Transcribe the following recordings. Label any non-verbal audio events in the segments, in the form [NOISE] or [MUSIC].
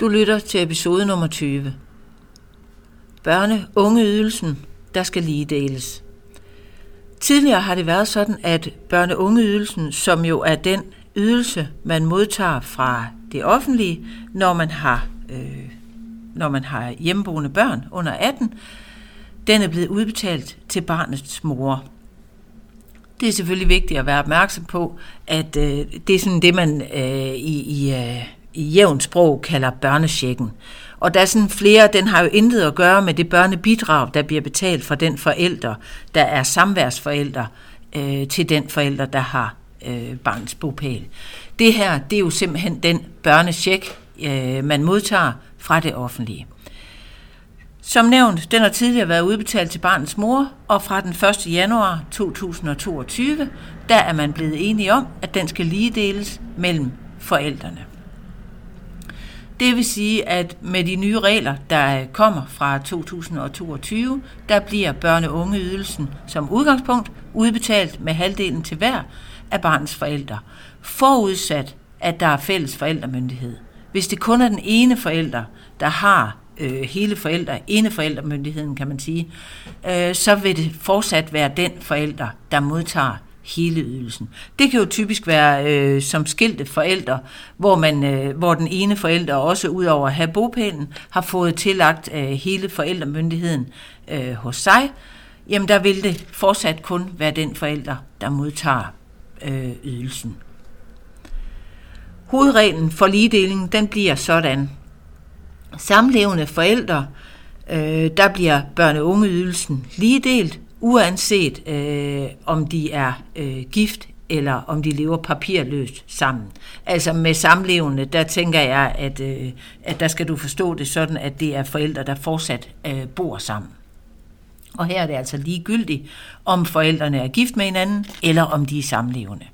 Du lytter til episode nummer 20. Børne-unge-ydelsen, der skal lige deles. Tidligere har det været sådan, at børne-unge-ydelsen, som jo er den ydelse, man modtager fra det offentlige, når man har, øh, når man har hjemmeboende børn under 18, den er blevet udbetalt til barnets mor. Det er selvfølgelig vigtigt at være opmærksom på, at øh, det er sådan det, man øh, i, i, øh, i jævnt sprog kalder børnesjekken. Og der er sådan flere, den har jo intet at gøre med det børnebidrag, der bliver betalt fra den forælder, der er samværsforælder øh, til den forælder, der har øh, barnets bopæl. Det her, det er jo simpelthen den børnesjek, øh, man modtager fra det offentlige. Som nævnt, den har tidligere været udbetalt til barnets mor, og fra den 1. januar 2022, der er man blevet enige om, at den skal lige deles mellem forældrene. Det vil sige, at med de nye regler, der kommer fra 2022, der bliver børne- og ungeydelsen som udgangspunkt udbetalt med halvdelen til hver af barnets forældre, forudsat, at der er fælles forældremyndighed. Hvis det kun er den ene forælder, der har øh, hele forældre, ene forældremyndigheden kan man sige, øh, så vil det fortsat være den forælder, der modtager hele ydelsen. Det kan jo typisk være øh, som skilte forældre, hvor, man, øh, hvor den ene forælder også ud over at have bopælen, har fået tillagt øh, hele forældremyndigheden øh, hos sig, jamen der vil det fortsat kun være den forælder, der modtager øh, ydelsen. Hovedreglen for ligedeling, den bliver sådan. Samlevende forældre, øh, der bliver børne- og ungeydelsen ligedelt, uanset øh, om de er øh, gift eller om de lever papirløst sammen. Altså med samlevende, der tænker jeg, at, øh, at der skal du forstå det sådan, at det er forældre, der fortsat øh, bor sammen. Og her er det altså ligegyldigt, om forældrene er gift med hinanden, eller om de er samlevende.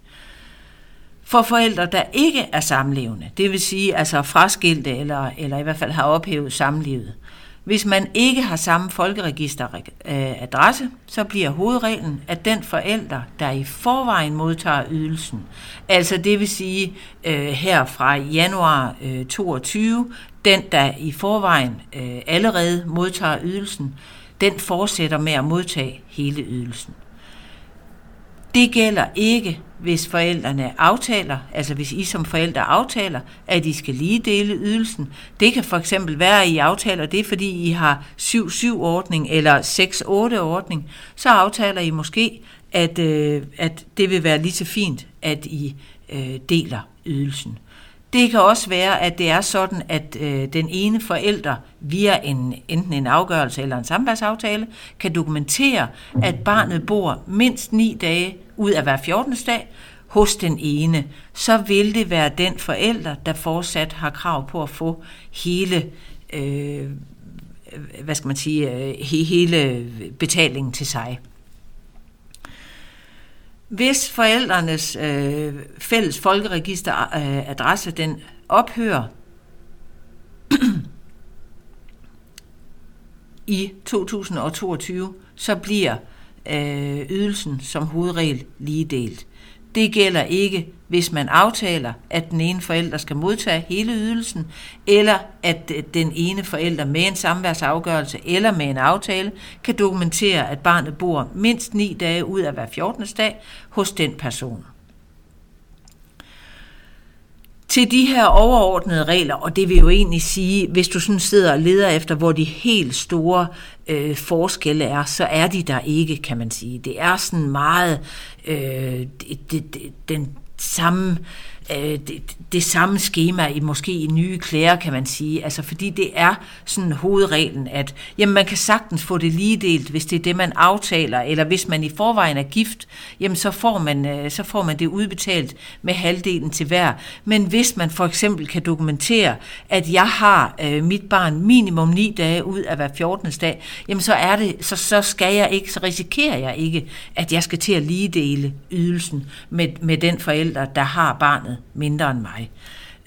For forældre, der ikke er samlevende, det vil sige altså fraskilte, eller, eller i hvert fald har ophævet samlivet, hvis man ikke har samme folkeregisteradresse, øh, så bliver hovedreglen, at den forælder, der i forvejen modtager ydelsen, altså det vil sige øh, her fra januar øh, 22, den der i forvejen øh, allerede modtager ydelsen, den fortsætter med at modtage hele ydelsen. Det gælder ikke, hvis forældrene aftaler, altså hvis I som forældre aftaler, at I skal lige dele ydelsen. Det kan for eksempel være, at I aftaler det, fordi I har 7-7-ordning eller 6-8-ordning. Så aftaler I måske, at, øh, at det vil være lige så fint, at I øh, deler ydelsen. Det kan også være, at det er sådan, at øh, den ene forælder via en, enten en afgørelse eller en samværsaftale kan dokumentere, at barnet bor mindst ni dage ud af hver 14. dag hos den ene, så vil det være den forælder, der fortsat har krav på at få hele, øh, hvad skal man sige, øh, hele betalingen til sig. Hvis forældrenes øh, fælles folkeregisteradresse øh, den ophører [CLEARS THROAT] i 2022, så bliver øh, ydelsen som hovedregel lige delt. Det gælder ikke, hvis man aftaler, at den ene forælder skal modtage hele ydelsen, eller at den ene forælder med en samværsafgørelse eller med en aftale kan dokumentere, at barnet bor mindst 9 dage ud af hver 14. dag hos den person til de her overordnede regler, og det vil jo egentlig sige, hvis du sådan sidder og leder efter, hvor de helt store øh, forskelle er, så er de der ikke, kan man sige. Det er sådan meget øh, det, det, den samme øh, Øh, det, det samme schema i måske i nye klæder, kan man sige. Altså, fordi det er sådan hovedreglen, at jamen, man kan sagtens få det lige delt, hvis det er det, man aftaler, eller hvis man i forvejen er gift, jamen, så får man, øh, så får man det udbetalt med halvdelen til hver. Men hvis man for eksempel kan dokumentere, at jeg har øh, mit barn minimum 9 dage ud af hver 14. dag, jamen, så er det, så, så skal jeg ikke, så risikerer jeg ikke, at jeg skal til at lige dele ydelsen med, med den forælder, der har barnet mindre end mig.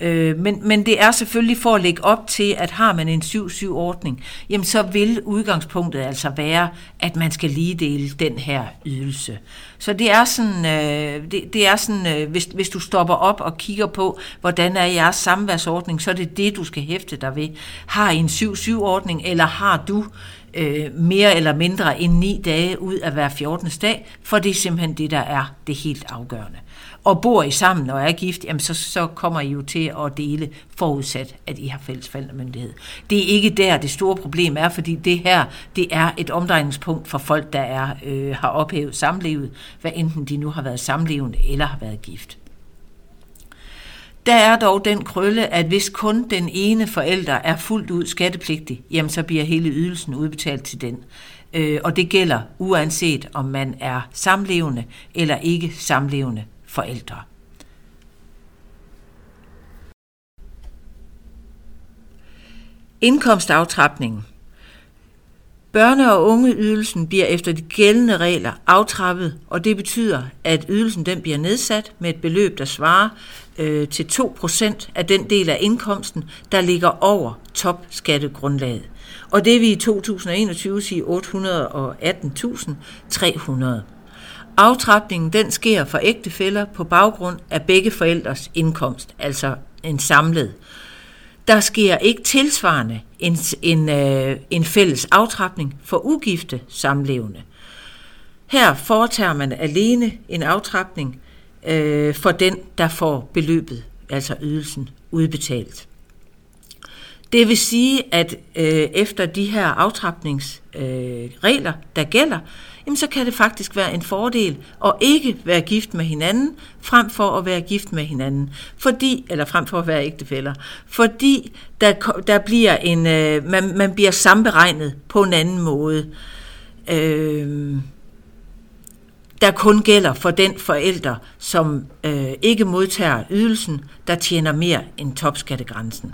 Øh, men, men det er selvfølgelig for at lægge op til, at har man en 7-7-ordning, jamen så vil udgangspunktet altså være, at man skal lige dele den her ydelse. Så det er sådan, øh, det, det er sådan øh, hvis, hvis du stopper op og kigger på, hvordan er jeres samværsordning, så er det det, du skal hæfte dig ved. Har I en 7-7-ordning, eller har du øh, mere eller mindre end 9 dage ud af hver 14. dag? For det er simpelthen det, der er det helt afgørende og bor I sammen og er gift, jamen så, så kommer I jo til at dele forudsat, at I har fælles forældremyndighed. Det er ikke der, det store problem er, fordi det her, det er et omdrejningspunkt for folk, der er, øh, har ophævet samlivet, hvad enten de nu har været samlevende eller har været gift. Der er dog den krølle, at hvis kun den ene forælder er fuldt ud skattepligtig, jamen så bliver hele ydelsen udbetalt til den. Øh, og det gælder uanset om man er samlevende eller ikke samlevende forældre. Indkomstaftrapningen. Børne- og ungeydelsen bliver efter de gældende regler aftrappet, og det betyder, at ydelsen den bliver nedsat med et beløb, der svarer øh, til 2% af den del af indkomsten, der ligger over topskattegrundlaget. Og det vil i 2021 sige 818.300. Aftrapningen den sker for ægtefæller på baggrund af begge forældres indkomst, altså en samlet. Der sker ikke tilsvarende en, en, øh, en fælles aftrapning for ugifte samlevende. Her foretager man alene en aftrapning øh, for den, der får beløbet, altså ydelsen, udbetalt. Det vil sige, at øh, efter de her aftrapningsregler, øh, der gælder, jamen så kan det faktisk være en fordel at ikke være gift med hinanden, frem for at være gift med hinanden, fordi, eller frem for at være ægtefæller, fordi der, der bliver en, øh, man, man bliver samberegnet på en anden måde. Øh, der kun gælder for den forælder, som øh, ikke modtager ydelsen, der tjener mere end topskattegrænsen.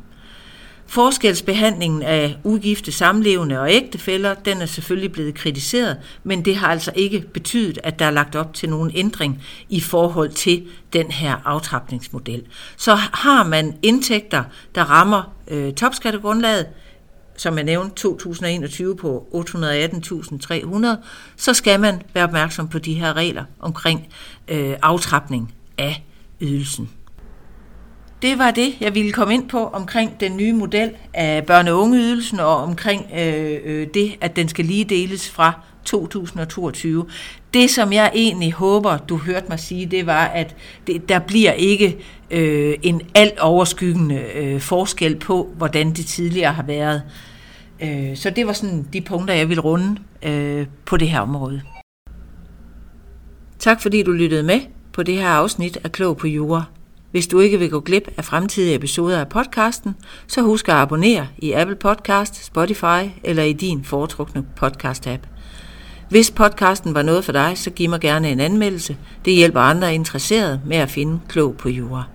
Forskelsbehandlingen af ugifte samlevende og ægtefæller, den er selvfølgelig blevet kritiseret, men det har altså ikke betydet, at der er lagt op til nogen ændring i forhold til den her aftrapningsmodel. Så har man indtægter, der rammer øh, topskattegrundlaget, som jeg nævnte 2021 på 818.300, så skal man være opmærksom på de her regler omkring øh, aftrapning af ydelsen. Det var det, jeg ville komme ind på omkring den nye model af børne- og ungeydelsen og omkring øh, øh, det, at den skal lige deles fra 2022. Det, som jeg egentlig håber, du hørte mig sige, det var, at det, der bliver ikke øh, en alt overskyggende øh, forskel på, hvordan det tidligere har været. Øh, så det var sådan de punkter, jeg ville runde øh, på det her område. Tak fordi du lyttede med på det her afsnit af Klog på Jura. Hvis du ikke vil gå glip af fremtidige episoder af podcasten, så husk at abonnere i Apple Podcast, Spotify eller i din foretrukne podcast-app. Hvis podcasten var noget for dig, så giv mig gerne en anmeldelse. Det hjælper andre interesserede med at finde klog på jura.